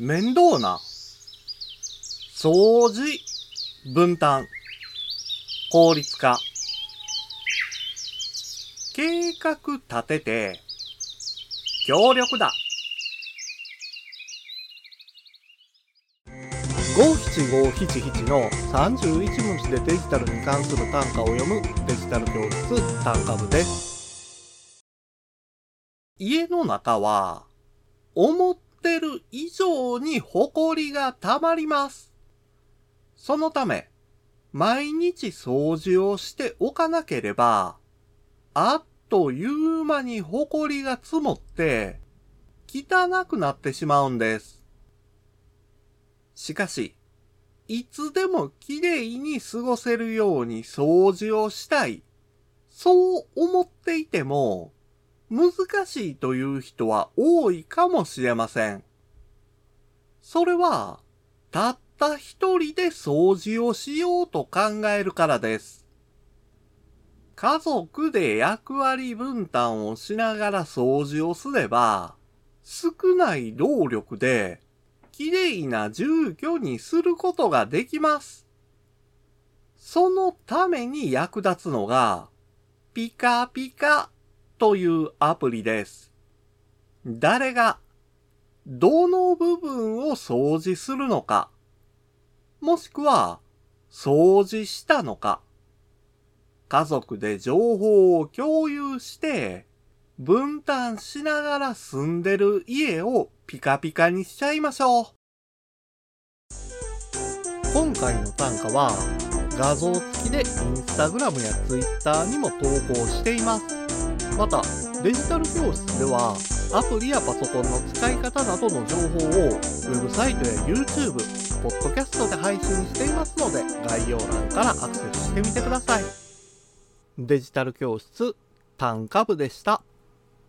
面倒な掃除分担効率化。計画立てて協力だ。五七五七七の31文字でデジタルに関する単価を読むデジタル教室単価部です。家の中は思ってる以上に埃が溜まりますそのため毎日掃除をしておかなければあっという間に埃が積もって汚くなってしまうんですしかし、いつでもきれいに過ごせるように掃除をしたい。そう思っていても、難しいという人は多いかもしれません。それは、たった一人で掃除をしようと考えるからです。家族で役割分担をしながら掃除をすれば、少ない労力できれいな住居にすることができます。そのために役立つのが、ピカピカというアプリです。誰が、どの部分を掃除するのか、もしくは、掃除したのか、家族で情報を共有して、分担しながら住んでる家をピカピカにしちゃいましょう。今回の単価は画像付きでインスタグラムやツイッターにも投稿しています。また、デジタル教室ではアプリやパソコンの使い方などの情報をウェブサイトや YouTube、ポッドキャストで配信していますので概要欄からアクセスしてみてください。デジタル教室単価部でした。